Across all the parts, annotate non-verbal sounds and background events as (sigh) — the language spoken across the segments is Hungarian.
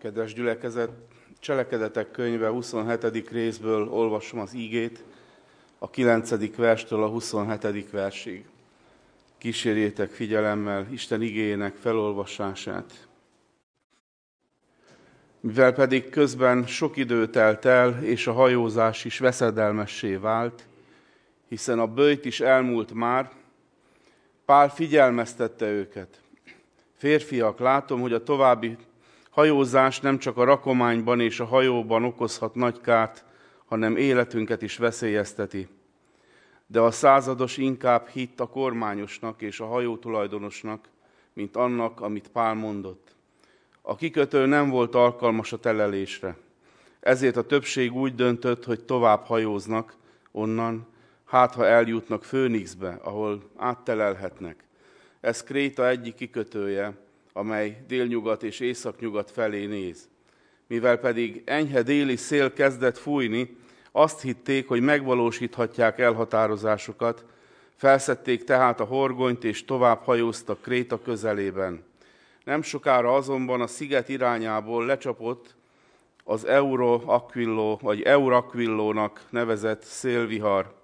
Kedves gyülekezet, Cselekedetek könyve 27. részből olvasom az ígét, a 9. verstől a 27. versig. Kísérjétek figyelemmel Isten igének felolvasását. Mivel pedig közben sok idő telt el, és a hajózás is veszedelmessé vált, hiszen a bőjt is elmúlt már, Pál figyelmeztette őket. Férfiak, látom, hogy a további hajózás nem csak a rakományban és a hajóban okozhat nagy kárt, hanem életünket is veszélyezteti. De a százados inkább hitt a kormányosnak és a hajó tulajdonosnak, mint annak, amit Pál mondott. A kikötő nem volt alkalmas a telelésre. Ezért a többség úgy döntött, hogy tovább hajóznak onnan, hát ha eljutnak Főnixbe, ahol áttelelhetnek. Ez Kréta egyik kikötője, amely délnyugat és északnyugat felé néz. Mivel pedig enyhe déli szél kezdett fújni, azt hitték, hogy megvalósíthatják elhatározásukat, felszedték tehát a horgonyt és tovább hajóztak Kréta közelében. Nem sokára azonban a sziget irányából lecsapott az Euro Aquillo, vagy Euraquillónak nevezett szélvihar.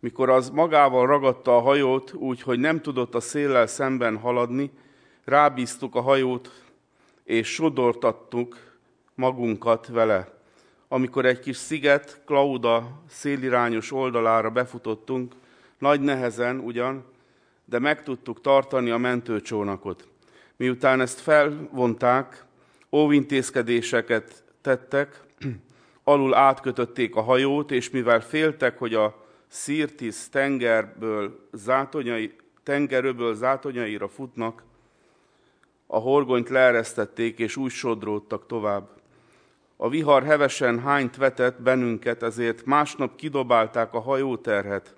Mikor az magával ragadta a hajót, úgy, hogy nem tudott a széllel szemben haladni, rábíztuk a hajót, és sodortattuk magunkat vele. Amikor egy kis sziget, Klauda szélirányos oldalára befutottunk, nagy nehezen ugyan, de meg tudtuk tartani a mentőcsónakot. Miután ezt felvonták, óvintézkedéseket tettek, alul átkötötték a hajót, és mivel féltek, hogy a Szirtis tengerből zátonyai, tengeröből zátonyaira futnak, a horgonyt leeresztették, és úgy sodródtak tovább. A vihar hevesen hányt vetett bennünket, ezért másnap kidobálták a hajóterhet,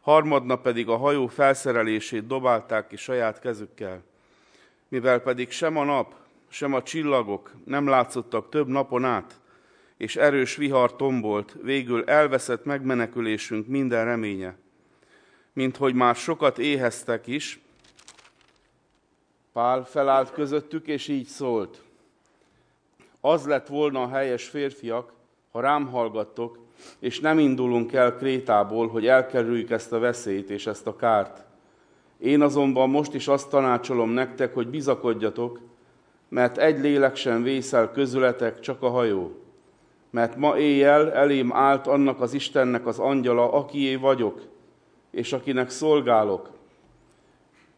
harmadnap pedig a hajó felszerelését dobálták ki saját kezükkel. Mivel pedig sem a nap, sem a csillagok nem látszottak több napon át, és erős vihar tombolt, végül elveszett megmenekülésünk minden reménye. Mint hogy már sokat éheztek is, Pál felállt közöttük, és így szólt. Az lett volna a helyes férfiak, ha rám hallgattok, és nem indulunk el Krétából, hogy elkerüljük ezt a veszélyt és ezt a kárt. Én azonban most is azt tanácsolom nektek, hogy bizakodjatok, mert egy lélek sem vészel közületek, csak a hajó. Mert ma éjjel elém állt annak az Istennek az angyala, akié vagyok, és akinek szolgálok,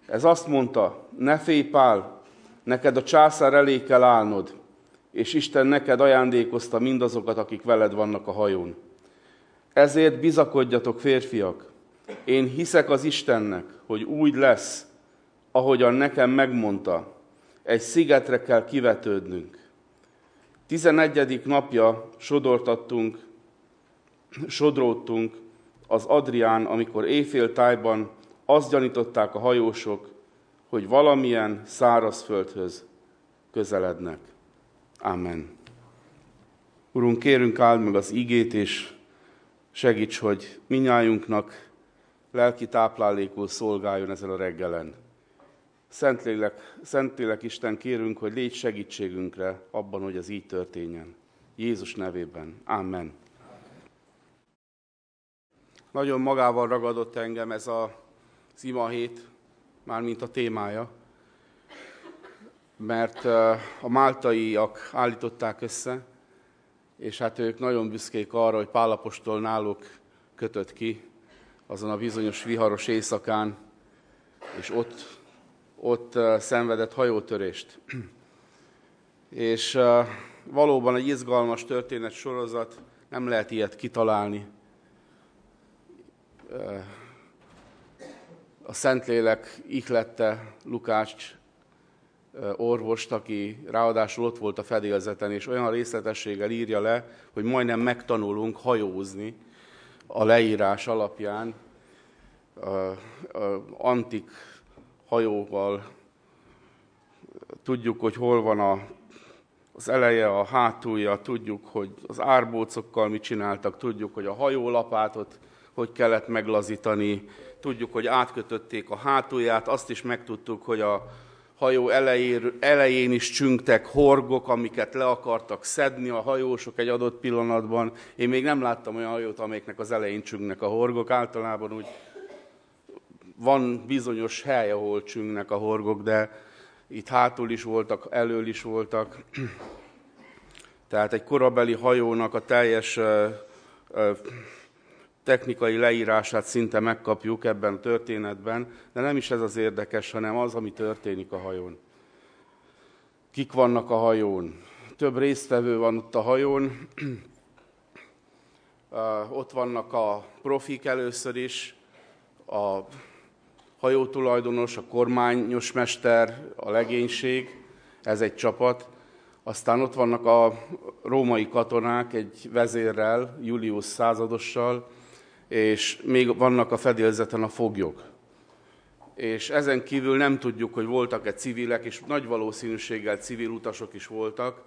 ez azt mondta, ne félj Pál, neked a császár elé kell állnod, és Isten neked ajándékozta mindazokat, akik veled vannak a hajón. Ezért bizakodjatok, férfiak, én hiszek az Istennek, hogy úgy lesz, ahogyan nekem megmondta, egy szigetre kell kivetődnünk. Tizenegyedik napja sodortattunk, sodródtunk az Adrián, amikor éjféltájban azt gyanították a hajósok, hogy valamilyen szárazföldhöz közelednek. Amen. Urunk, kérünk áld meg az igét, és segíts, hogy minnyájunknak lelki táplálékul szolgáljon ezen a reggelen. Szentlélek, Szentlélek Isten, kérünk, hogy légy segítségünkre abban, hogy ez így történjen. Jézus nevében. Amen. Nagyon magával ragadott engem ez a Szima hét, mármint a témája, mert a máltaiak állították össze, és hát ők nagyon büszkék arra, hogy Pálapostól náluk kötött ki azon a bizonyos viharos éjszakán, és ott, ott szenvedett hajótörést. és valóban egy izgalmas történet sorozat, nem lehet ilyet kitalálni a Szentlélek ihlette Lukács orvost, aki ráadásul ott volt a fedélzeten, és olyan részletességgel írja le, hogy majdnem megtanulunk hajózni a leírás alapján, antik hajóval. Tudjuk, hogy hol van a, az eleje, a hátulja, tudjuk, hogy az árbócokkal mit csináltak, tudjuk, hogy a hajólapátot hogy kellett meglazítani, tudjuk, hogy átkötötték a hátulját, azt is megtudtuk, hogy a hajó elején, elején is csüngtek horgok, amiket le akartak szedni a hajósok egy adott pillanatban. Én még nem láttam olyan hajót, amelyeknek az elején csüngnek a horgok. Általában úgy van bizonyos hely, ahol csüngnek a horgok, de itt hátul is voltak, elől is voltak. (clears throat) Tehát egy korabeli hajónak a teljes technikai leírását szinte megkapjuk ebben a történetben, de nem is ez az érdekes, hanem az, ami történik a hajón. Kik vannak a hajón? Több résztvevő van ott a hajón. (clears throat) ott vannak a profik először is, a hajótulajdonos, a kormányos mester, a legénység, ez egy csapat. Aztán ott vannak a római katonák egy vezérrel, Julius századossal, és még vannak a fedélzeten a foglyok. És ezen kívül nem tudjuk, hogy voltak-e civilek, és nagy valószínűséggel civil utasok is voltak.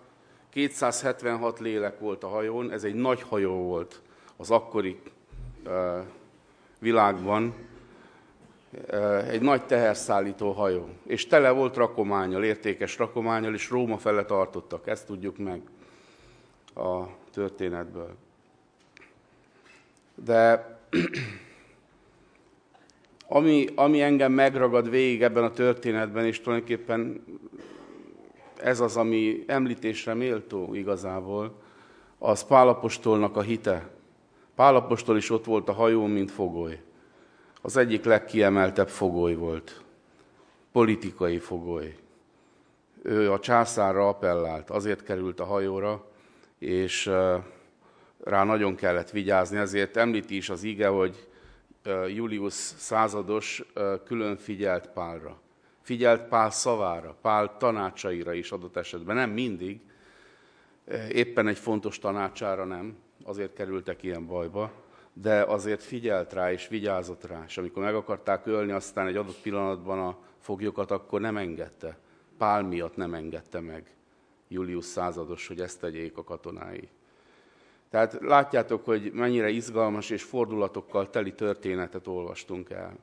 276 lélek volt a hajón, ez egy nagy hajó volt az akkori világban, egy nagy teherszállító hajó, és tele volt rakományal, értékes rakományal, és Róma fele tartottak, ezt tudjuk meg a történetből. De ami, ami engem megragad végig ebben a történetben, és tulajdonképpen ez az, ami említésre méltó igazából, az Pálapostolnak a hite. Pálapostol is ott volt a hajó, mint fogoly. Az egyik legkiemeltebb fogoly volt. Politikai fogoly. Ő a császárra appellált, azért került a hajóra, és rá nagyon kellett vigyázni, ezért említi is az ige, hogy Julius százados külön figyelt Pálra. Figyelt Pál szavára, Pál tanácsaira is adott esetben, nem mindig, éppen egy fontos tanácsára nem, azért kerültek ilyen bajba, de azért figyelt rá és vigyázott rá, és amikor meg akarták ölni aztán egy adott pillanatban a foglyokat, akkor nem engedte. Pál miatt nem engedte meg Julius százados, hogy ezt tegyék a katonái. Tehát látjátok, hogy mennyire izgalmas és fordulatokkal teli történetet olvastunk el.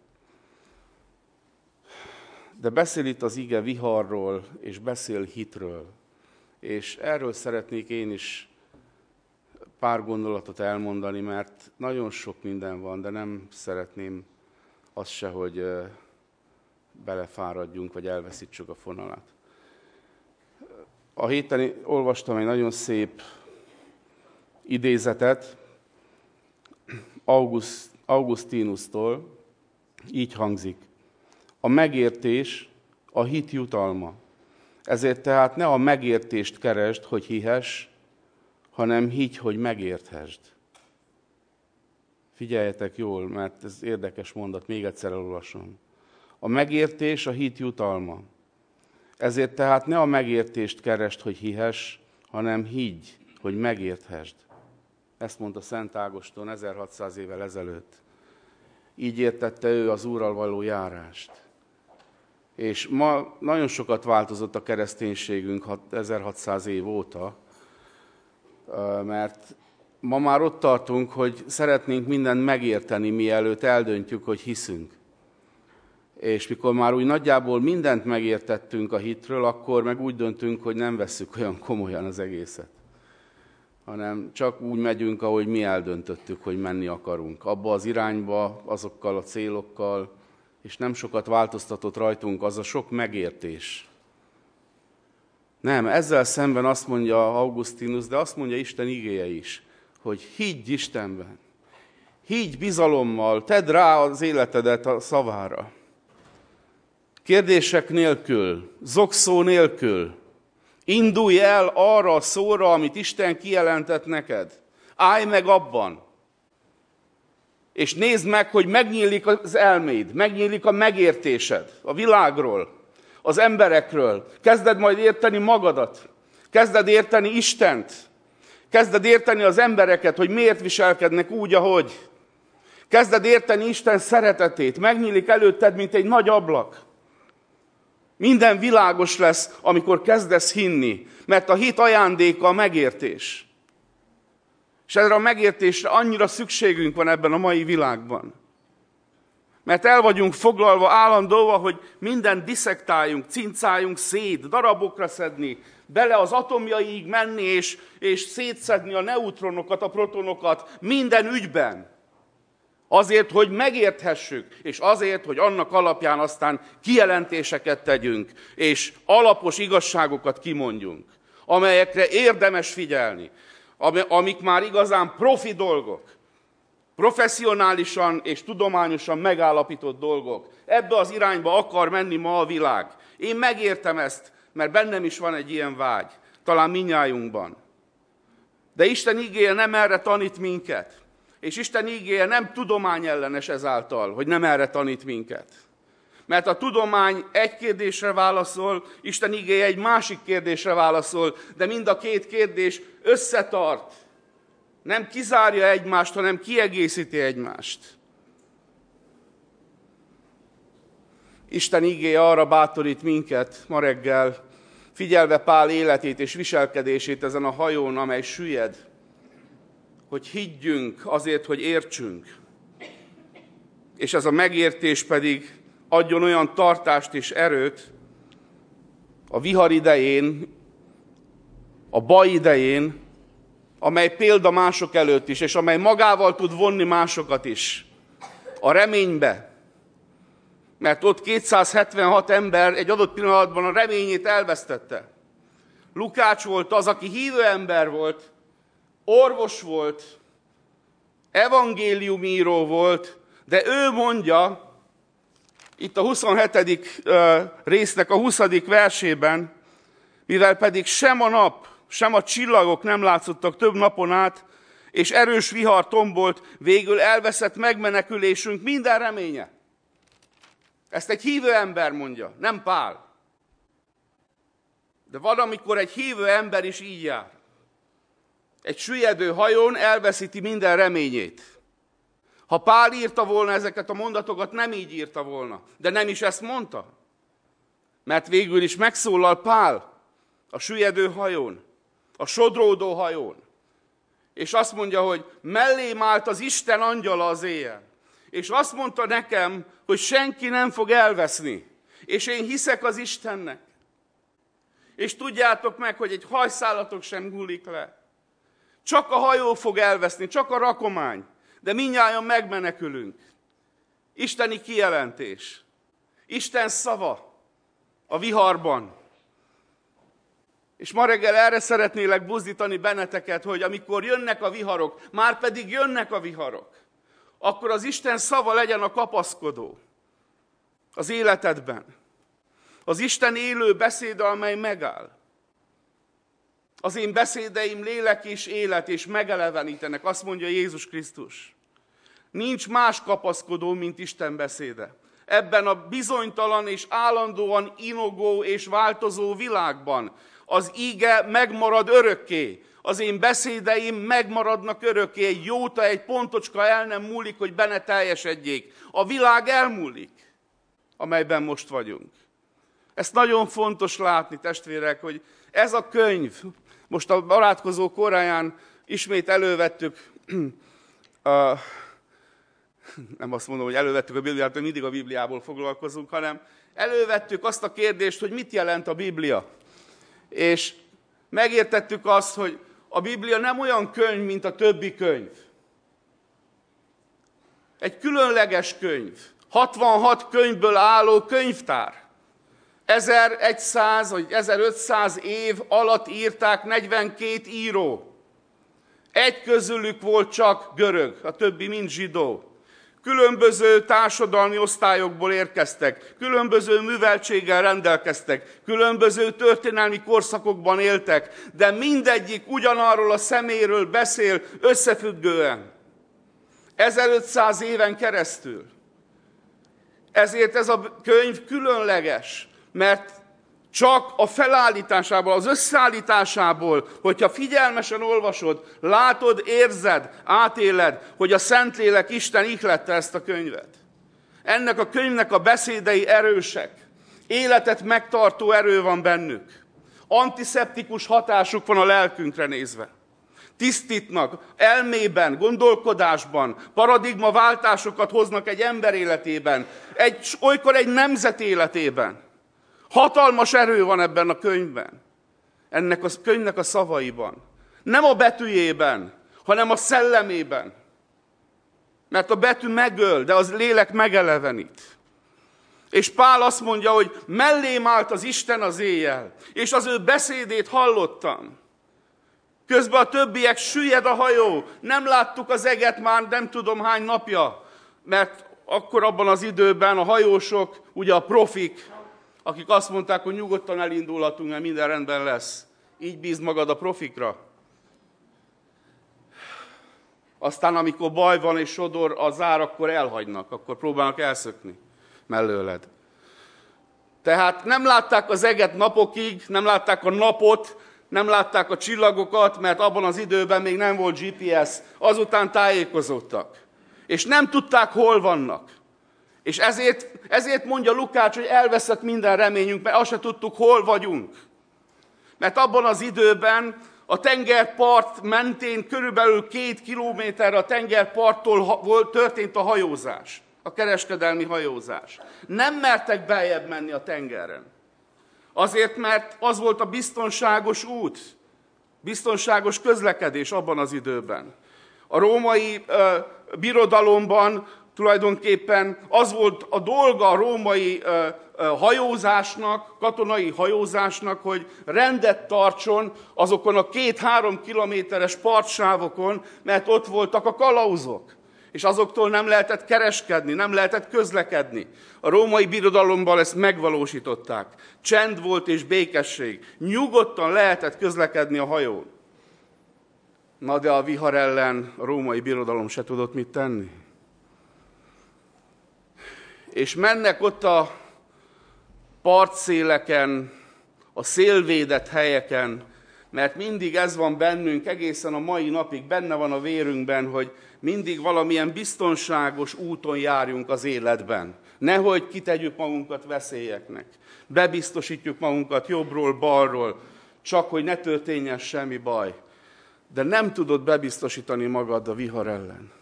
De beszél itt az ige viharról, és beszél hitről. És erről szeretnék én is pár gondolatot elmondani, mert nagyon sok minden van, de nem szeretném azt se, hogy belefáradjunk, vagy elveszítsük a fonalat. A héten olvastam egy nagyon szép idézetet August, Augustinustól, így hangzik. A megértés a hit jutalma. Ezért tehát ne a megértést keresd, hogy hihess, hanem higgy, hogy megérthesd. Figyeljetek jól, mert ez érdekes mondat, még egyszer elolvasom. A megértés a hit jutalma. Ezért tehát ne a megértést keresd, hogy hihess, hanem higgy, hogy megérthesd. Ezt mondta Szent Ágoston 1600 évvel ezelőtt. Így értette ő az Úrral való járást. És ma nagyon sokat változott a kereszténységünk 1600 év óta, mert ma már ott tartunk, hogy szeretnénk mindent megérteni, mielőtt eldöntjük, hogy hiszünk. És mikor már úgy nagyjából mindent megértettünk a hitről, akkor meg úgy döntünk, hogy nem vesszük olyan komolyan az egészet hanem csak úgy megyünk, ahogy mi eldöntöttük, hogy menni akarunk. Abba az irányba, azokkal a célokkal, és nem sokat változtatott rajtunk az a sok megértés. Nem, ezzel szemben azt mondja Augustinus, de azt mondja Isten igéje is, hogy higgy Istenben. Higgy bizalommal, tedd rá az életedet a szavára. Kérdések nélkül, zokszó nélkül, Indulj el arra a szóra, amit Isten kijelentett neked. Állj meg abban. És nézd meg, hogy megnyílik az elméd, megnyílik a megértésed a világról, az emberekről. Kezded majd érteni magadat. Kezded érteni Istent. Kezded érteni az embereket, hogy miért viselkednek úgy, ahogy. Kezded érteni Isten szeretetét. Megnyílik előtted, mint egy nagy ablak. Minden világos lesz, amikor kezdesz hinni, mert a hit ajándéka a megértés. És erre a megértésre annyira szükségünk van ebben a mai világban. Mert el vagyunk foglalva állandóval, hogy minden diszektáljunk, cincáljunk szét, darabokra szedni, bele az atomjaiig menni, és, és szétszedni a neutronokat, a protonokat minden ügyben. Azért, hogy megérthessük, és azért, hogy annak alapján aztán kijelentéseket tegyünk, és alapos igazságokat kimondjunk, amelyekre érdemes figyelni, amik már igazán profi dolgok, professzionálisan és tudományosan megállapított dolgok. Ebbe az irányba akar menni ma a világ. Én megértem ezt, mert bennem is van egy ilyen vágy, talán minnyájunkban. De Isten ígéje nem erre tanít minket. És Isten ígéje nem tudomány ellenes ezáltal, hogy nem erre tanít minket. Mert a tudomány egy kérdésre válaszol, Isten ígéje egy másik kérdésre válaszol, de mind a két kérdés összetart. Nem kizárja egymást, hanem kiegészíti egymást. Isten igéje arra bátorít minket ma reggel, figyelve Pál életét és viselkedését ezen a hajón, amely süllyed, hogy higgyünk azért, hogy értsünk. És ez a megértés pedig adjon olyan tartást és erőt a vihar idején, a baj idején, amely példa mások előtt is, és amely magával tud vonni másokat is. A reménybe, mert ott 276 ember egy adott pillanatban a reményét elvesztette. Lukács volt az, aki hívő ember volt, orvos volt, evangéliumíró volt, de ő mondja, itt a 27. résznek a 20. versében, mivel pedig sem a nap, sem a csillagok nem látszottak több napon át, és erős vihar tombolt, végül elveszett megmenekülésünk minden reménye. Ezt egy hívő ember mondja, nem Pál. De van, amikor egy hívő ember is így jár. Egy süllyedő hajón elveszíti minden reményét. Ha Pál írta volna ezeket a mondatokat, nem így írta volna. De nem is ezt mondta. Mert végül is megszólal Pál a süllyedő hajón, a sodródó hajón. És azt mondja, hogy mellém állt az Isten angyala az éjjel és azt mondta nekem, hogy senki nem fog elveszni, és én hiszek az Istennek. És tudjátok meg, hogy egy hajszálatok sem gullik le. Csak a hajó fog elveszni, csak a rakomány, de minnyáján megmenekülünk. Isteni kijelentés, Isten szava a viharban. És ma reggel erre szeretnélek buzdítani benneteket, hogy amikor jönnek a viharok, már pedig jönnek a viharok, akkor az Isten szava legyen a kapaszkodó az életedben. Az Isten élő beszéde, amely megáll. Az én beszédeim lélek és élet, és megelevenítenek, azt mondja Jézus Krisztus. Nincs más kapaszkodó, mint Isten beszéde. Ebben a bizonytalan és állandóan inogó és változó világban az íge megmarad örökké az én beszédeim megmaradnak örökké, egy jóta, egy pontocska el nem múlik, hogy benne teljesedjék. A világ elmúlik, amelyben most vagyunk. Ezt nagyon fontos látni, testvérek, hogy ez a könyv, most a barátkozó koráján ismét elővettük, (clears throat) a, nem azt mondom, hogy elővettük a Bibliát, hogy mindig a Bibliából foglalkozunk, hanem elővettük azt a kérdést, hogy mit jelent a Biblia. És megértettük azt, hogy a Biblia nem olyan könyv, mint a többi könyv. Egy különleges könyv. 66 könyvből álló könyvtár. 1100 vagy 1500 év alatt írták 42 író. Egy közülük volt csak görög, a többi mind zsidó. Különböző társadalmi osztályokból érkeztek, különböző műveltséggel rendelkeztek, különböző történelmi korszakokban éltek, de mindegyik ugyanarról a szeméről beszél összefüggően. 1500 éven keresztül. Ezért ez a könyv különleges, mert csak a felállításából, az összeállításából, hogyha figyelmesen olvasod, látod, érzed, átéled, hogy a Szentlélek Isten ihlette ezt a könyvet. Ennek a könyvnek a beszédei erősek. Életet megtartó erő van bennük. Antiszeptikus hatásuk van a lelkünkre nézve. tisztítnak elmében, gondolkodásban, paradigmaváltásokat hoznak egy ember életében, egy, olykor egy nemzet életében. Hatalmas erő van ebben a könyvben, ennek a könyvnek a szavaiban. Nem a betűjében, hanem a szellemében. Mert a betű megöl, de az lélek megelevenít. És Pál azt mondja, hogy mellém állt az Isten az éjjel, és az ő beszédét hallottam. Közben a többiek süllyed a hajó, nem láttuk az eget már nem tudom hány napja, mert akkor abban az időben a hajósok, ugye a profik, akik azt mondták, hogy nyugodtan elindulhatunk, mert minden rendben lesz. Így bíz magad a profikra. Aztán amikor baj van és sodor a zár, akkor elhagynak, akkor próbálnak elszökni mellőled. Tehát nem látták az eget napokig, nem látták a napot, nem látták a csillagokat, mert abban az időben még nem volt GPS, azután tájékozottak. És nem tudták, hol vannak. És ezért, ezért mondja Lukács, hogy elveszett minden reményünk, mert azt se tudtuk, hol vagyunk. Mert abban az időben a tengerpart mentén körülbelül két kilométerre a tengerparttól volt, történt a hajózás, a kereskedelmi hajózás. Nem mertek beljebb menni a tengeren. Azért, mert az volt a biztonságos út, biztonságos közlekedés abban az időben. A római ö, birodalomban tulajdonképpen az volt a dolga a római hajózásnak, katonai hajózásnak, hogy rendet tartson azokon a két-három kilométeres partsávokon, mert ott voltak a kalauzok és azoktól nem lehetett kereskedni, nem lehetett közlekedni. A római birodalomban ezt megvalósították. Csend volt és békesség. Nyugodtan lehetett közlekedni a hajón. Na de a vihar ellen a római birodalom se tudott mit tenni. És mennek ott a partszéleken, a szélvédett helyeken, mert mindig ez van bennünk, egészen a mai napig benne van a vérünkben, hogy mindig valamilyen biztonságos úton járjunk az életben. Nehogy kitegyük magunkat veszélyeknek. Bebiztosítjuk magunkat jobbról, balról, csak hogy ne történjen semmi baj. De nem tudod bebiztosítani magad a vihar ellen.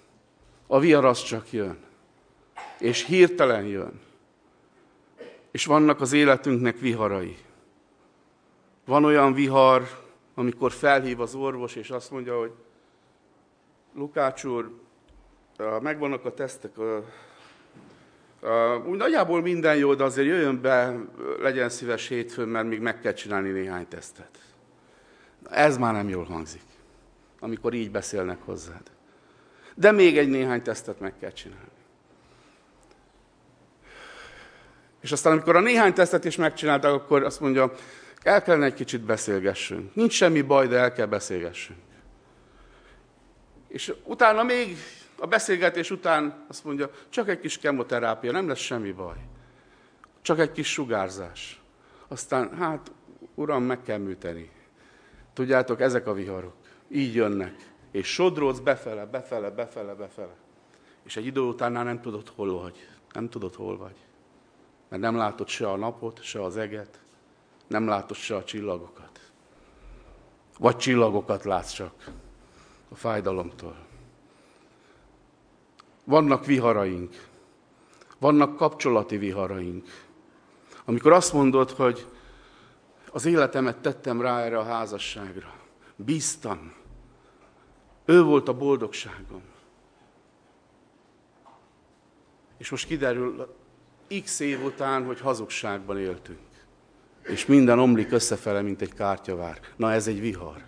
A vihar az csak jön. És hirtelen jön. És vannak az életünknek viharai. Van olyan vihar, amikor felhív az orvos, és azt mondja, hogy Lukács úr, megvannak a tesztek, úgy nagyjából minden jó, de azért jöjjön be, legyen szíves hétfőn, mert még meg kell csinálni néhány tesztet. Ez már nem jól hangzik, amikor így beszélnek hozzád. De még egy néhány tesztet meg kell csinálni. És aztán, amikor a néhány tesztet is megcsinálták, akkor azt mondja, el kellene egy kicsit beszélgessünk. Nincs semmi baj, de el kell beszélgessünk. És utána még a beszélgetés után azt mondja, csak egy kis kemoterápia, nem lesz semmi baj. Csak egy kis sugárzás. Aztán, hát, uram, meg kell műteni. Tudjátok, ezek a viharok. Így jönnek. És sodródsz befele, befele, befele, befele. És egy idő után nem tudod, hol vagy. Nem tudod, hol vagy. Mert nem látod se a napot, se az eget, nem látod se a csillagokat. Vagy csillagokat látsz csak a fájdalomtól. Vannak viharaink, vannak kapcsolati viharaink. Amikor azt mondod, hogy az életemet tettem rá erre a házasságra, bíztam, ő volt a boldogságom. És most kiderül x év után, hogy hazugságban éltünk és minden omlik összefele, mint egy kártyavár. Na ez egy vihar.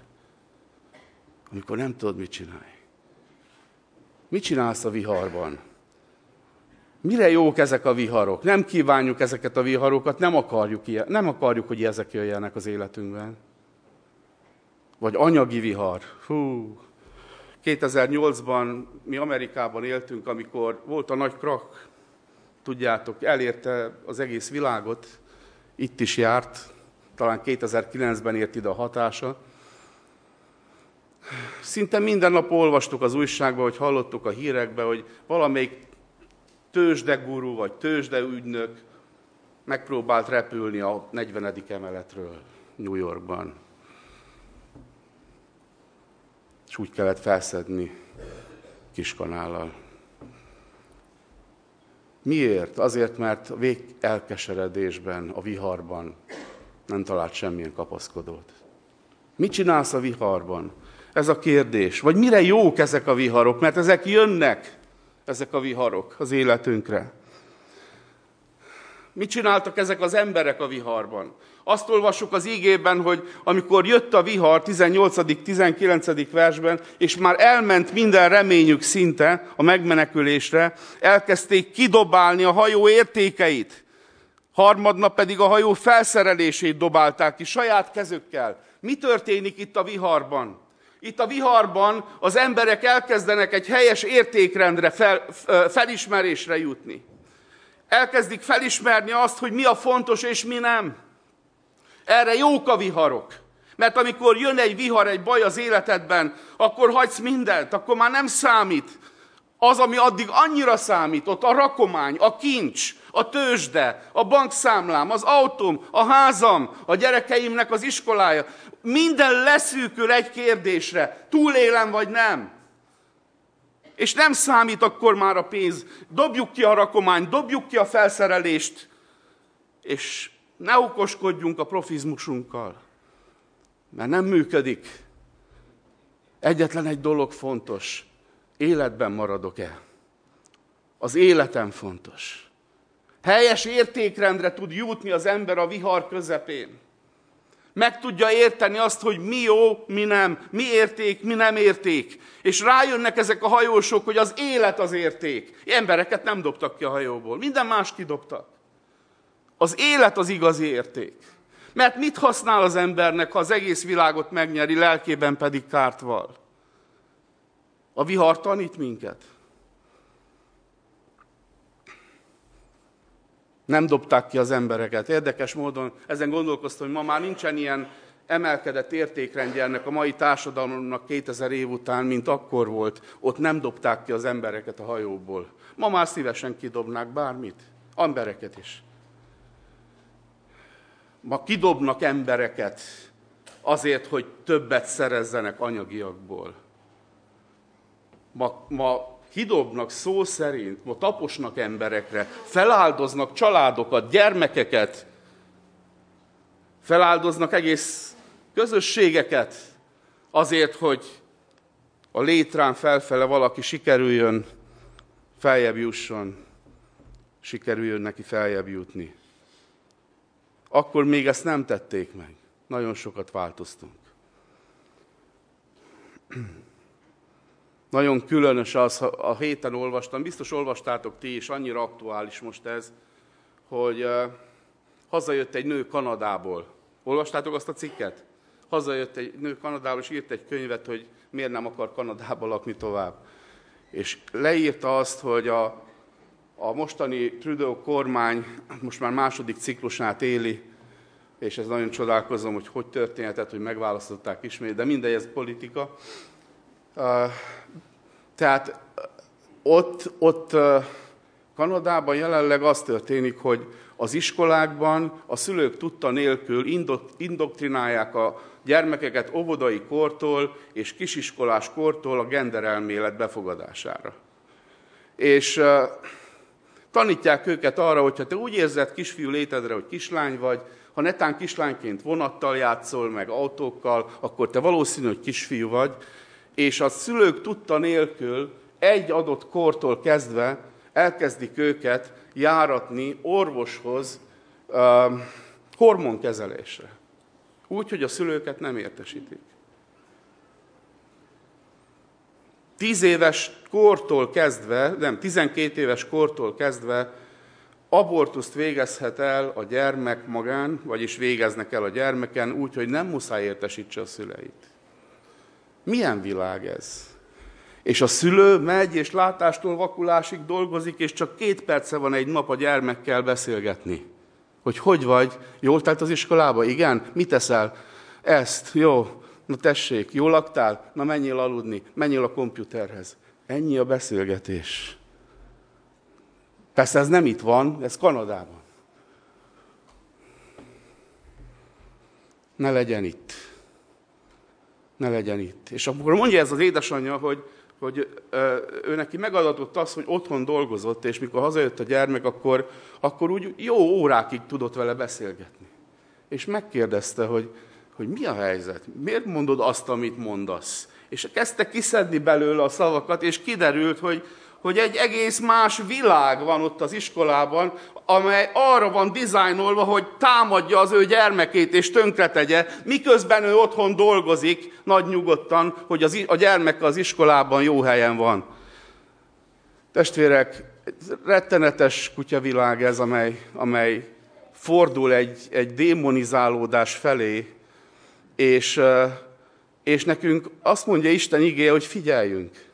Amikor nem tudod, mit csinálj. Mit csinálsz a viharban? Mire jók ezek a viharok? Nem kívánjuk ezeket a viharokat, nem akarjuk, nem akarjuk, hogy ezek jöjjenek az életünkben. Vagy anyagi vihar. Hú. 2008-ban mi Amerikában éltünk, amikor volt a nagy krak, tudjátok, elérte az egész világot, itt is járt, talán 2009-ben ért ide a hatása. Szinte minden nap olvastuk az újságban, hogy hallottuk a hírekben, hogy valamelyik tőzsdegurú vagy tőzsdeügynök megpróbált repülni a 40. emeletről New Yorkban. és úgy kellett felszedni kiskanállal. Miért? Azért, mert a vég elkeseredésben, a viharban nem talált semmilyen kapaszkodót. Mit csinálsz a viharban? Ez a kérdés. Vagy mire jók ezek a viharok? Mert ezek jönnek, ezek a viharok az életünkre. Mit csináltak ezek az emberek a viharban? Azt olvassuk az ígében, hogy amikor jött a vihar 18.-19. versben, és már elment minden reményük szinte a megmenekülésre, elkezdték kidobálni a hajó értékeit. Harmadnap pedig a hajó felszerelését dobálták ki saját kezükkel. Mi történik itt a viharban? Itt a viharban az emberek elkezdenek egy helyes értékrendre, fel, felismerésre jutni. Elkezdik felismerni azt, hogy mi a fontos és mi nem. Erre jók a viharok. Mert amikor jön egy vihar, egy baj az életedben, akkor hagysz mindent, akkor már nem számít. Az, ami addig annyira számított, a rakomány, a kincs, a tőzsde, a bankszámlám, az autóm, a házam, a gyerekeimnek az iskolája, minden leszűkül egy kérdésre, túlélem vagy nem. És nem számít akkor már a pénz. Dobjuk ki a rakományt, dobjuk ki a felszerelést, és ne okoskodjunk a profizmusunkkal, mert nem működik. Egyetlen egy dolog fontos, életben maradok-e? Az életem fontos. Helyes értékrendre tud jutni az ember a vihar közepén. Meg tudja érteni azt, hogy mi jó, mi nem, mi érték, mi nem érték. És rájönnek ezek a hajósok, hogy az élet az érték. Embereket nem dobtak ki a hajóból, minden más kidobtak. Az élet az igazi érték. Mert mit használ az embernek, ha az egész világot megnyeri, lelkében pedig kárt val? A vihar tanít minket. Nem dobták ki az embereket. Érdekes módon ezen gondolkoztam, hogy ma már nincsen ilyen emelkedett értékrendje ennek a mai társadalomnak 2000 év után, mint akkor volt. Ott nem dobták ki az embereket a hajóból. Ma már szívesen kidobnák bármit. Embereket is. Ma kidobnak embereket azért, hogy többet szerezzenek anyagiakból. Ma, ma kidobnak szó szerint, ma taposnak emberekre, feláldoznak családokat, gyermekeket, feláldoznak egész közösségeket azért, hogy a létrán felfele valaki sikerüljön, feljebb jusson, sikerüljön neki feljebb jutni. Akkor még ezt nem tették meg. Nagyon sokat változtunk. Nagyon különös az, a héten olvastam, biztos olvastátok ti is, annyira aktuális most ez, hogy uh, hazajött egy nő Kanadából. Olvastátok azt a cikket? Hazajött egy nő Kanadából, és írt egy könyvet, hogy miért nem akar Kanadában lakni tovább. És leírta azt, hogy a, a mostani Trudeau kormány most már második ciklusát éli, és ez nagyon csodálkozom, hogy hogy történhetett, hogy megválasztották ismét, de mindegy, ez politika. Tehát ott, ott Kanadában jelenleg az történik, hogy az iskolákban a szülők tudta nélkül indoktrinálják a gyermekeket óvodai kortól és kisiskolás kortól a genderelmélet befogadására. És tanítják őket arra, hogy ha te úgy érzed kisfiú létedre, hogy kislány vagy, ha netán kislányként vonattal játszol, meg autókkal, akkor te valószínű, hogy kisfiú vagy, és a szülők tudta nélkül egy adott kortól kezdve elkezdik őket járatni orvoshoz uh, hormonkezelésre. Úgy, hogy a szülőket nem értesítik. Tíz éves kortól kezdve, nem, tizenkét éves kortól kezdve abortuszt végezhet el a gyermek magán, vagyis végeznek el a gyermeken úgy, hogy nem muszáj értesítse a szüleit. Milyen világ ez? És a szülő megy, és látástól vakulásig dolgozik, és csak két perce van egy nap a gyermekkel beszélgetni. Hogy hogy vagy? Jól telt az iskolába? Igen? Mit teszel? Ezt. Jó. Na tessék, jól laktál? Na menjél aludni. Menjél a komputerhez. Ennyi a beszélgetés. Persze ez nem itt van, ez Kanadában. Ne legyen itt. ne legyen itt. És akkor mondja ez az édesanyja, hogy, hogy ő neki megadatott az, hogy otthon dolgozott, és mikor hazajött a gyermek, akkor, akkor úgy jó órákig tudott vele beszélgetni. És megkérdezte, hogy, hogy mi a helyzet, miért mondod azt, amit mondasz. És kezdte kiszedni belőle a szavakat, és kiderült, hogy, hogy egy egész más világ van ott az iskolában, amely arra van dizájnolva, hogy támadja az ő gyermekét és tönkretegye, miközben ő otthon dolgozik, nagy nyugodtan, hogy az, a gyermeke az iskolában jó helyen van. Testvérek, rettenetes kutyavilág ez, amely, amely fordul egy, egy démonizálódás felé, és, és nekünk azt mondja Isten igé, hogy figyeljünk.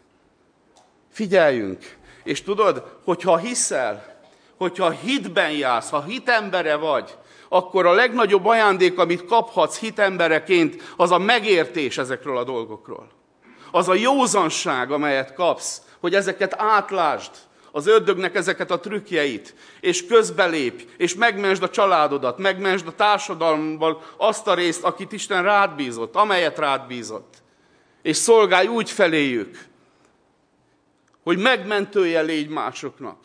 Figyeljünk. És tudod, hogyha hiszel, hogyha hitben jársz, ha hitembere vagy, akkor a legnagyobb ajándék, amit kaphatsz hitembereként, az a megértés ezekről a dolgokról. Az a józanság, amelyet kapsz, hogy ezeket átlásd, az ördögnek ezeket a trükkjeit, és közbelépj, és megmensd a családodat, megmensd a társadalomban azt a részt, akit Isten rád bízott, amelyet rád bízott. És szolgálj úgy feléjük, hogy megmentője légy másoknak.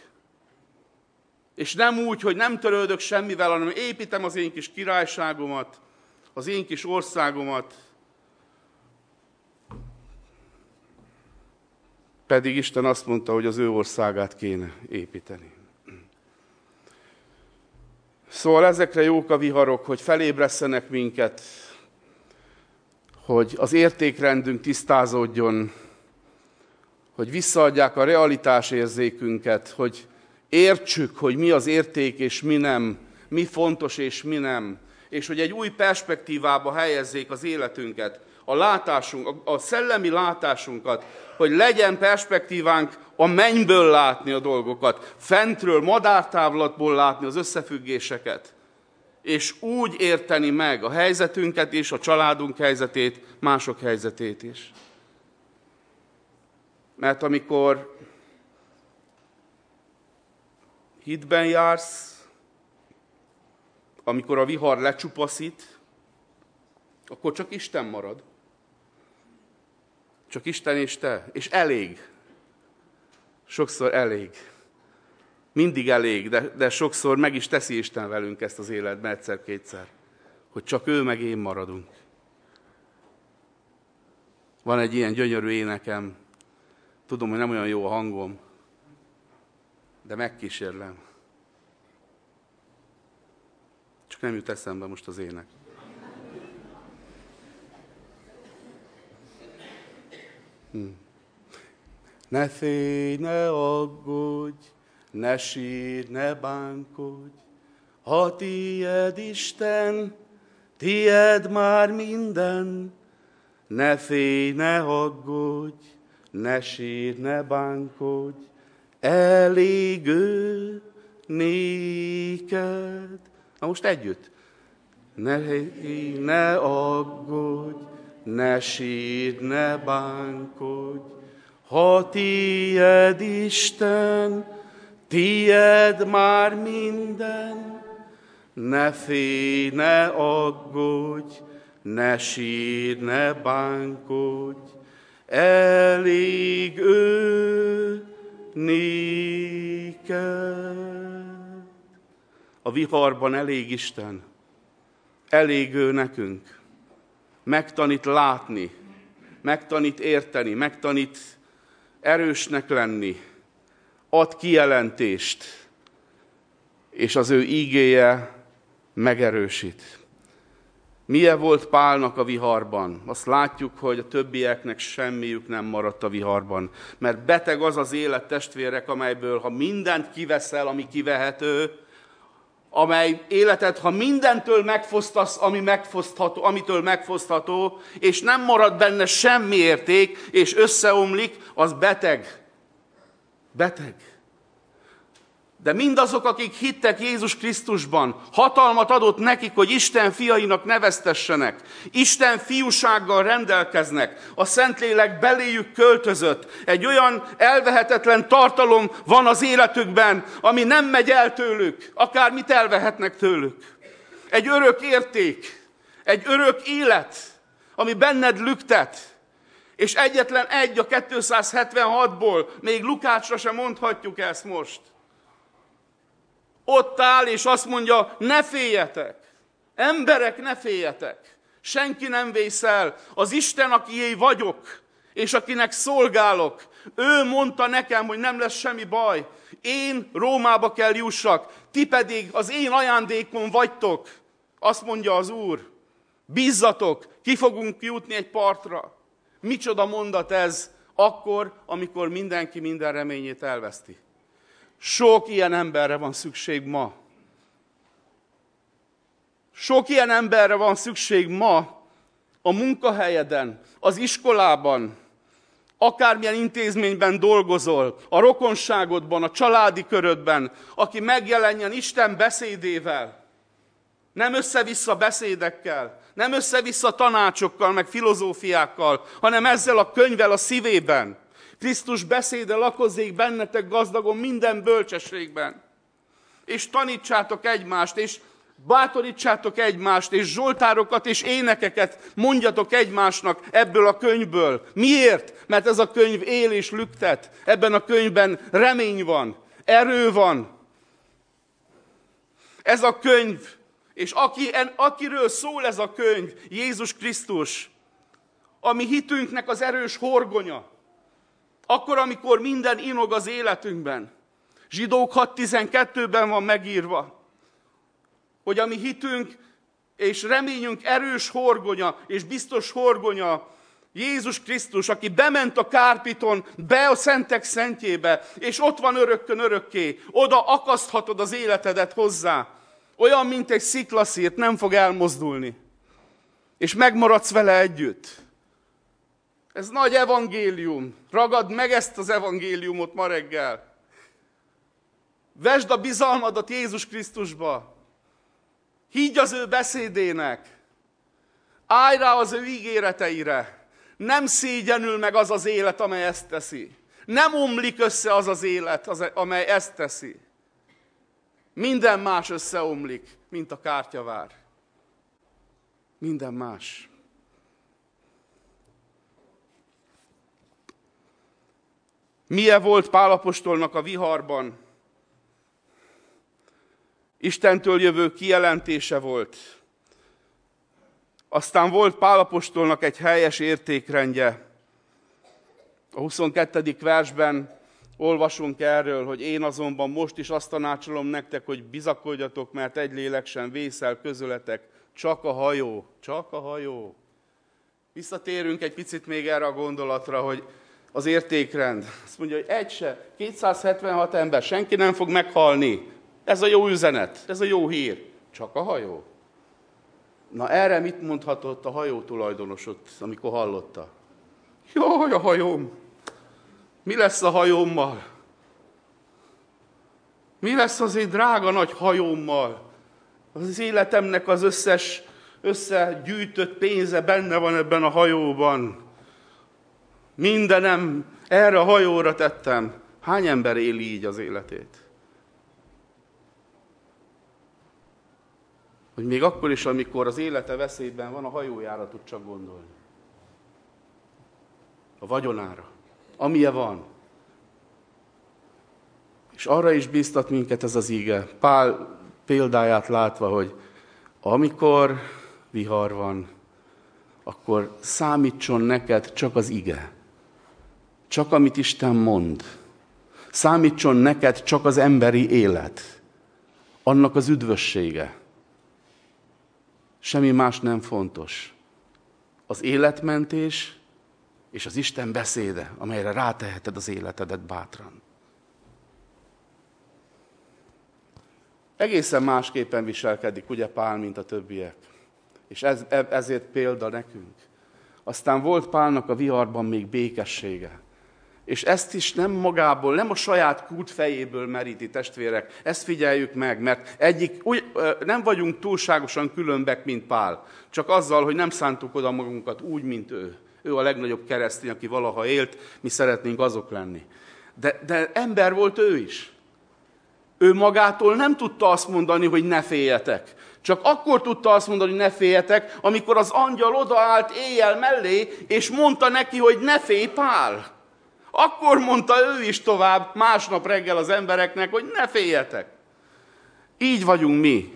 És nem úgy, hogy nem törődök semmivel, hanem építem az én kis királyságomat, az én kis országomat, pedig Isten azt mondta, hogy az ő országát kéne építeni. Szóval ezekre jók a viharok, hogy felébresztenek minket, hogy az értékrendünk tisztázódjon, hogy visszaadják a realitásérzékünket, hogy értsük, hogy mi az érték és mi nem, mi fontos és mi nem, és hogy egy új perspektívába helyezzék az életünket, a látásunk, a szellemi látásunkat, hogy legyen perspektívánk a mennyből látni a dolgokat, fentről, madártávlatból látni az összefüggéseket, és úgy érteni meg a helyzetünket és a családunk helyzetét, mások helyzetét is. Mert amikor hitben jársz, amikor a vihar lecsupaszít, akkor csak Isten marad. Csak Isten és te. És elég. Sokszor elég. Mindig elég, de, de sokszor meg is teszi Isten velünk ezt az életben egyszer-kétszer. Hogy csak ő meg én maradunk. Van egy ilyen gyönyörű énekem, Tudom, hogy nem olyan jó a hangom, de megkísérlem. Csak nem jut eszembe most az ének. Ne félj, ne aggódj, ne sír, ne bánkodj, ha tied Isten, tied már minden, ne félj, ne aggódj, ne sír, ne bánkodj, elég ő néked. Na most együtt. Ne, ne aggódj, ne sír, ne bánkodj, ha tied Isten, tied már minden, ne félj, ne aggódj, ne sír, ne bánkodj, elég ő néked. A viharban elég Isten, elég ő nekünk. Megtanít látni, megtanít érteni, megtanít erősnek lenni, ad kijelentést, és az ő ígéje megerősít. Milyen volt Pálnak a viharban? Azt látjuk, hogy a többieknek semmiük nem maradt a viharban. Mert beteg az az élet, testvérek, amelyből ha mindent kiveszel, ami kivehető, amely életet, ha mindentől megfosztasz, ami megfosztható, amitől megfosztható, és nem marad benne semmi érték, és összeomlik, az beteg. Beteg. De mindazok, akik hittek Jézus Krisztusban, hatalmat adott nekik, hogy Isten fiainak neveztessenek. Isten fiúsággal rendelkeznek. A Szentlélek beléjük költözött. Egy olyan elvehetetlen tartalom van az életükben, ami nem megy el tőlük. Akármit elvehetnek tőlük. Egy örök érték, egy örök élet, ami benned lüktet, és egyetlen egy a 276-ból, még Lukácsra sem mondhatjuk ezt most. Ott áll, és azt mondja, ne féljetek, emberek, ne féljetek, senki nem vész el, az Isten, akié vagyok, és akinek szolgálok, ő mondta nekem, hogy nem lesz semmi baj. Én Rómába kell jussak, ti pedig az én ajándékon vagytok. Azt mondja az Úr. Bízzatok, ki fogunk jutni egy partra. Micsoda mondat ez akkor, amikor mindenki minden reményét elveszti. Sok ilyen emberre van szükség ma. Sok ilyen emberre van szükség ma a munkahelyeden, az iskolában, akármilyen intézményben dolgozol, a rokonságodban, a családi körödben, aki megjelenjen Isten beszédével, nem össze-vissza beszédekkel, nem össze-vissza tanácsokkal, meg filozófiákkal, hanem ezzel a könyvvel a szívében. Krisztus beszéde lakozzék bennetek gazdagon minden bölcsességben. És tanítsátok egymást, és bátorítsátok egymást, és zsoltárokat és énekeket mondjatok egymásnak ebből a könyvből. Miért? Mert ez a könyv él és lüktet. Ebben a könyvben remény van, erő van. Ez a könyv, és aki, akiről szól ez a könyv, Jézus Krisztus, ami hitünknek az erős horgonya, akkor, amikor minden inog az életünkben. Zsidók 6.12-ben van megírva hogy a mi hitünk és reményünk erős horgonya és biztos horgonya Jézus Krisztus, aki bement a kárpiton, be a szentek szentjébe, és ott van örökkön örökké, oda akaszthatod az életedet hozzá. Olyan, mint egy sziklaszírt, nem fog elmozdulni. És megmaradsz vele együtt. Ez nagy evangélium. Ragad meg ezt az evangéliumot ma reggel. Vesd a bizalmadat Jézus Krisztusba. Higgy az ő beszédének. Állj rá az ő ígéreteire. Nem szégyenül meg az az élet, amely ezt teszi. Nem omlik össze az az élet, amely ezt teszi. Minden más összeomlik, mint a kártyavár. Minden más. Milyen volt Pálapostolnak a viharban? Istentől jövő kijelentése volt. Aztán volt Pálapostolnak egy helyes értékrendje. A 22. versben olvasunk erről, hogy én azonban most is azt tanácsolom nektek, hogy bizakodjatok, mert egy lélek sem vészel közöletek, csak a hajó, csak a hajó. Visszatérünk egy picit még erre a gondolatra, hogy az értékrend. Azt mondja, hogy egy se, 276 ember, senki nem fog meghalni. Ez a jó üzenet, ez a jó hír. Csak a hajó. Na erre mit mondhatott a hajó tulajdonosod, amikor hallotta? Jaj, a hajóm! Mi lesz a hajómmal? Mi lesz az én drága nagy hajómmal? Az életemnek az összes összegyűjtött pénze benne van ebben a hajóban. Mindenem erre a hajóra tettem. Hány ember éli így az életét? hogy még akkor is, amikor az élete veszélyben van, a hajójára tud csak gondolni. A vagyonára, amilyen van. És arra is bíztat minket ez az íge. Pál példáját látva, hogy amikor vihar van, akkor számítson neked csak az ige. Csak amit Isten mond. Számítson neked csak az emberi élet. Annak az üdvössége. Semmi más nem fontos. Az életmentés és az Isten beszéde, amelyre ráteheted az életedet bátran. Egészen másképpen viselkedik ugye Pál, mint a többiek. És ez, e, ezért példa nekünk. Aztán volt Pálnak a viharban még békessége. És ezt is nem magából, nem a saját kút fejéből meríti, testvérek. Ezt figyeljük meg, mert egyik, úgy, nem vagyunk túlságosan különbek, mint Pál. Csak azzal, hogy nem szántuk oda magunkat úgy, mint ő. Ő a legnagyobb keresztény, aki valaha élt, mi szeretnénk azok lenni. De, de ember volt ő is. Ő magától nem tudta azt mondani, hogy ne féljetek. Csak akkor tudta azt mondani, hogy ne féljetek, amikor az angyal odaállt éjjel mellé, és mondta neki, hogy ne félj Pál. Akkor mondta ő is tovább másnap reggel az embereknek, hogy ne féljetek. Így vagyunk mi.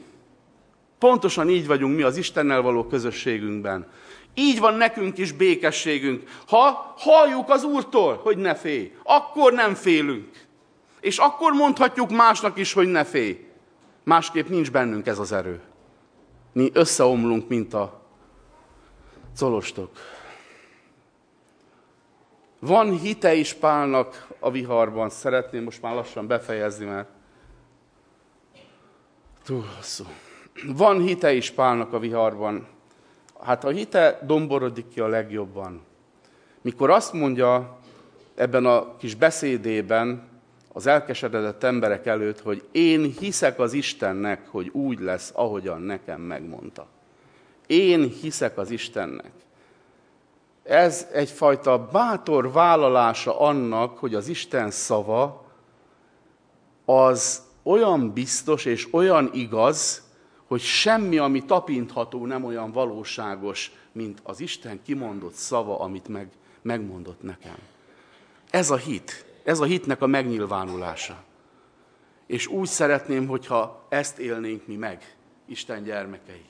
Pontosan így vagyunk mi az Istennel való közösségünkben. Így van nekünk is békességünk. Ha halljuk az Úrtól, hogy ne félj, akkor nem félünk. És akkor mondhatjuk másnak is, hogy ne félj. Másképp nincs bennünk ez az erő. Mi összeomlunk, mint a colostok. Van hite is Pálnak a viharban. Szeretném most már lassan befejezni, mert túl hosszú. Van hite is Pálnak a viharban. Hát a hite domborodik ki a legjobban. Mikor azt mondja ebben a kis beszédében az elkeseredett emberek előtt, hogy én hiszek az Istennek, hogy úgy lesz, ahogyan nekem megmondta. Én hiszek az Istennek. Ez egyfajta bátor vállalása annak, hogy az Isten szava az olyan biztos és olyan igaz, hogy semmi, ami tapintható, nem olyan valóságos, mint az Isten kimondott szava, amit meg, megmondott nekem. Ez a hit, ez a hitnek a megnyilvánulása. És úgy szeretném, hogyha ezt élnénk mi meg, Isten gyermekei.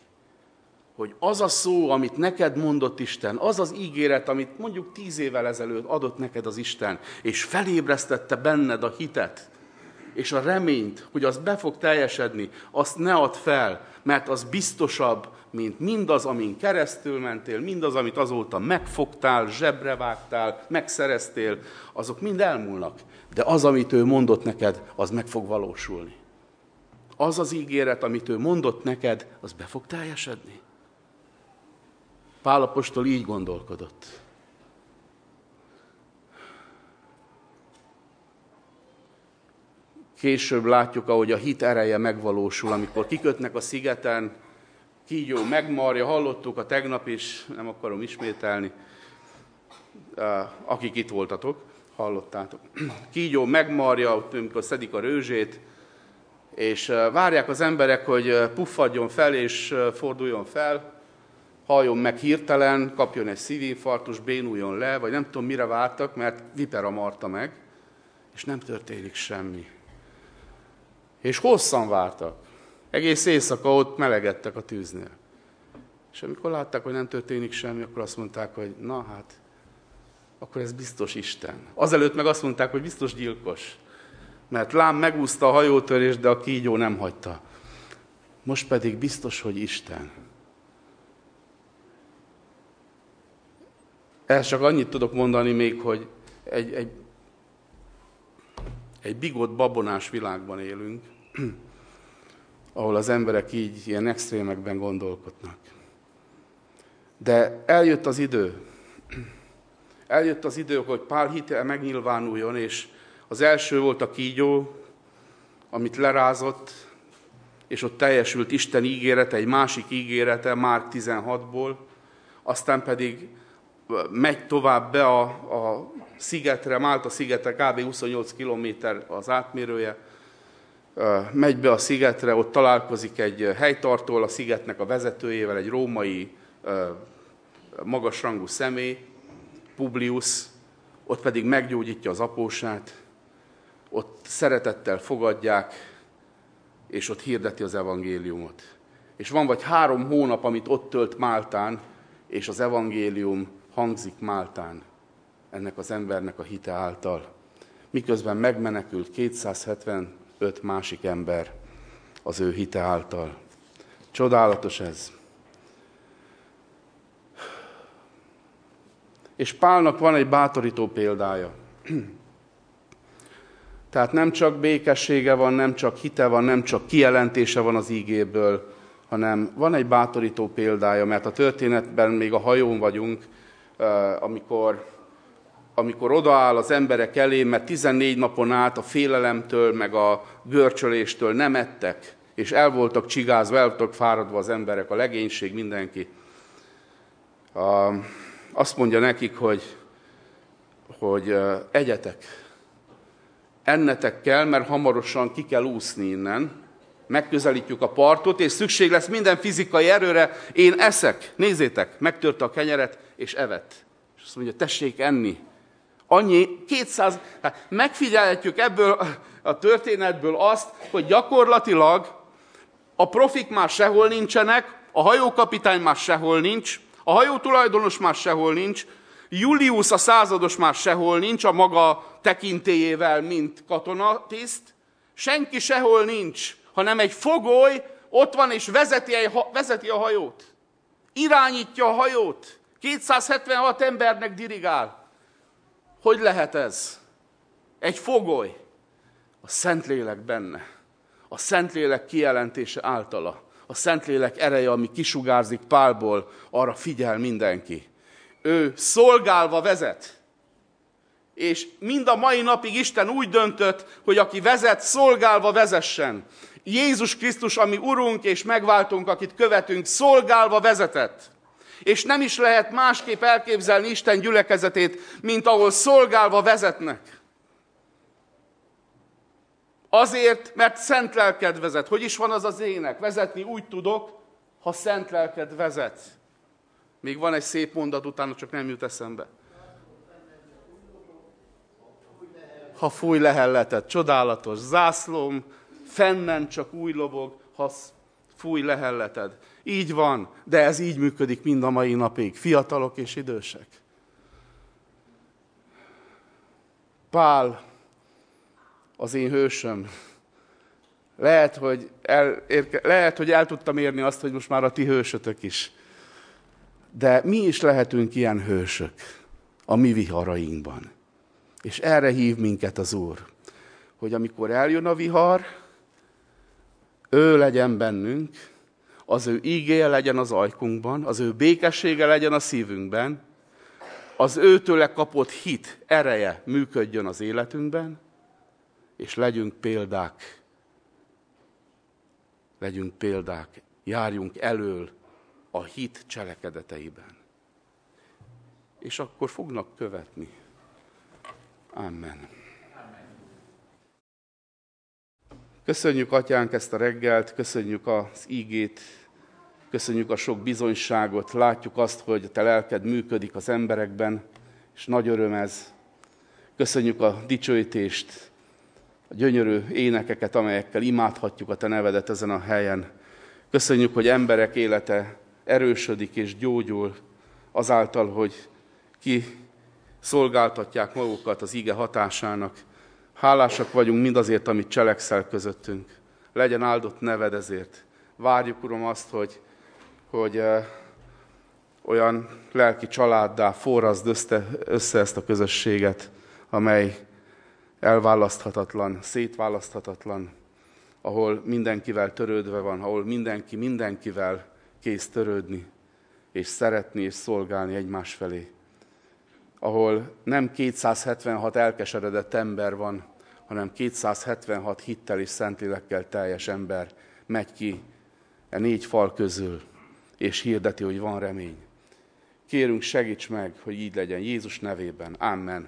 Hogy az a szó, amit neked mondott Isten, az az ígéret, amit mondjuk tíz évvel ezelőtt adott neked az Isten, és felébresztette benned a hitet, és a reményt, hogy az be fog teljesedni, azt ne add fel, mert az biztosabb, mint mindaz, amin keresztül mentél, mindaz, amit azóta megfogtál, zsebre vágtál, megszereztél, azok mind elmúlnak. De az, amit ő mondott neked, az meg fog valósulni. Az az ígéret, amit ő mondott neked, az be fog teljesedni. Pálapostól így gondolkodott. Később látjuk, ahogy a hit ereje megvalósul, amikor kikötnek a szigeten, kígyó megmarja, hallottuk a tegnap is, nem akarom ismételni, akik itt voltatok, hallottátok. Kígyó megmarja, amikor szedik a rőzsét, és várják az emberek, hogy puffadjon fel és forduljon fel, halljon meg hirtelen, kapjon egy szívinfarktus, bénuljon le, vagy nem tudom mire vártak, mert vipera marta meg, és nem történik semmi. És hosszan vártak. Egész éjszaka ott melegedtek a tűznél. És amikor látták, hogy nem történik semmi, akkor azt mondták, hogy na hát, akkor ez biztos Isten. Azelőtt meg azt mondták, hogy biztos gyilkos. Mert lám megúszta a hajótörés, de a kígyó nem hagyta. Most pedig biztos, hogy Isten. Ezt csak annyit tudok mondani még, hogy egy, egy egy bigott babonás világban élünk, (clears throat) ahol az emberek így ilyen extrémekben gondolkodnak. De eljött az idő, (clears throat) eljött az idő, hogy pár hite megnyilvánuljon, és az első volt a kígyó, amit lerázott, és ott teljesült Isten ígérete, egy másik ígérete, Márk 16-ból, aztán pedig megy tovább be a, a szigetre, Málta szigetre, kb. 28 km az átmérője, megy be a szigetre, ott találkozik egy helytartóval, a szigetnek a vezetőjével, egy római magasrangú személy, Publius, ott pedig meggyógyítja az apósát, ott szeretettel fogadják, és ott hirdeti az evangéliumot. És van vagy három hónap, amit ott tölt Máltán, és az evangélium hangzik Máltán ennek az embernek a hite által. Miközben megmenekült 275 másik ember az ő hite által. Csodálatos ez. És Pálnak van egy bátorító példája. (clears throat) Tehát nem csak békessége van, nem csak hite van, nem csak kijelentése van az ígéből, hanem van egy bátorító példája, mert a történetben még a hajón vagyunk, amikor, amikor odaáll az emberek elé, mert 14 napon át a félelemtől, meg a görcsöléstől nem ettek, és el voltak csigázva, el voltak fáradva az emberek, a legénység, mindenki. Azt mondja nekik, hogy, hogy egyetek, ennetek kell, mert hamarosan ki kell úszni innen, megközelítjük a partot, és szükség lesz minden fizikai erőre, én eszek, nézzétek, megtörte a kenyeret, és evett. És azt mondja, tessék enni. Annyi, 200, hát megfigyelhetjük ebből a történetből azt, hogy gyakorlatilag a profik már sehol nincsenek, a hajókapitány már sehol nincs, a hajó tulajdonos már sehol nincs, Julius a százados már sehol nincs a maga tekintélyével, mint katonatiszt, senki sehol nincs, hanem egy fogoly ott van és vezeti, vezeti a hajót. Irányítja a hajót. 276 embernek dirigál. Hogy lehet ez? Egy fogoly. A Szentlélek benne. A Szentlélek kijelentése általa. A Szentlélek ereje, ami kisugárzik Pálból, arra figyel mindenki. Ő szolgálva vezet. És mind a mai napig Isten úgy döntött, hogy aki vezet, szolgálva vezessen. Jézus Krisztus, ami Urunk és megváltunk, akit követünk, szolgálva vezetett. És nem is lehet másképp elképzelni Isten gyülekezetét, mint ahol szolgálva vezetnek. Azért, mert szent lelked vezet. Hogy is van az az ének? Vezetni úgy tudok, ha szent lelked vezet. Még van egy szép mondat, utána csak nem jut eszembe. Ha fúj lehelletet, csodálatos zászlóm, fennen csak új lobog, ha fúj lehelleted. Így van, de ez így működik mind a mai napig, fiatalok és idősek. Pál, az én hősöm. Lehet hogy, el, érke, lehet, hogy el tudtam érni azt, hogy most már a ti hősötök is. De mi is lehetünk ilyen hősök a mi viharainkban. És erre hív minket az Úr, hogy amikor eljön a vihar, ő legyen bennünk, az ő ígéje legyen az ajkunkban, az ő békessége legyen a szívünkben, az őtőle kapott hit, ereje működjön az életünkben, és legyünk példák. Legyünk példák, járjunk elől a hit cselekedeteiben. És akkor fognak követni. Amen. Köszönjük, Atyánk, ezt a reggelt, köszönjük az ígét, köszönjük a sok bizonyságot, látjuk azt, hogy a Te lelked működik az emberekben, és nagy öröm ez. Köszönjük a dicsőítést, a gyönyörű énekeket, amelyekkel imádhatjuk a Te nevedet ezen a helyen. Köszönjük, hogy emberek élete erősödik és gyógyul azáltal, hogy ki szolgáltatják magukat az ige hatásának. Hálásak vagyunk mindazért, amit cselekszel közöttünk. Legyen áldott neved ezért. Várjuk, Uram, azt, hogy, hogy uh, olyan lelki családdá forrazd össze, össze ezt a közösséget, amely elválaszthatatlan, szétválaszthatatlan, ahol mindenkivel törődve van, ahol mindenki mindenkivel kész törődni, és szeretni, és szolgálni egymás felé. Ahol nem 276 elkeseredett ember van, hanem 276 hittel és szentlélekkel teljes ember megy ki e négy fal közül, és hirdeti, hogy van remény. Kérünk, segíts meg, hogy így legyen Jézus nevében. Amen.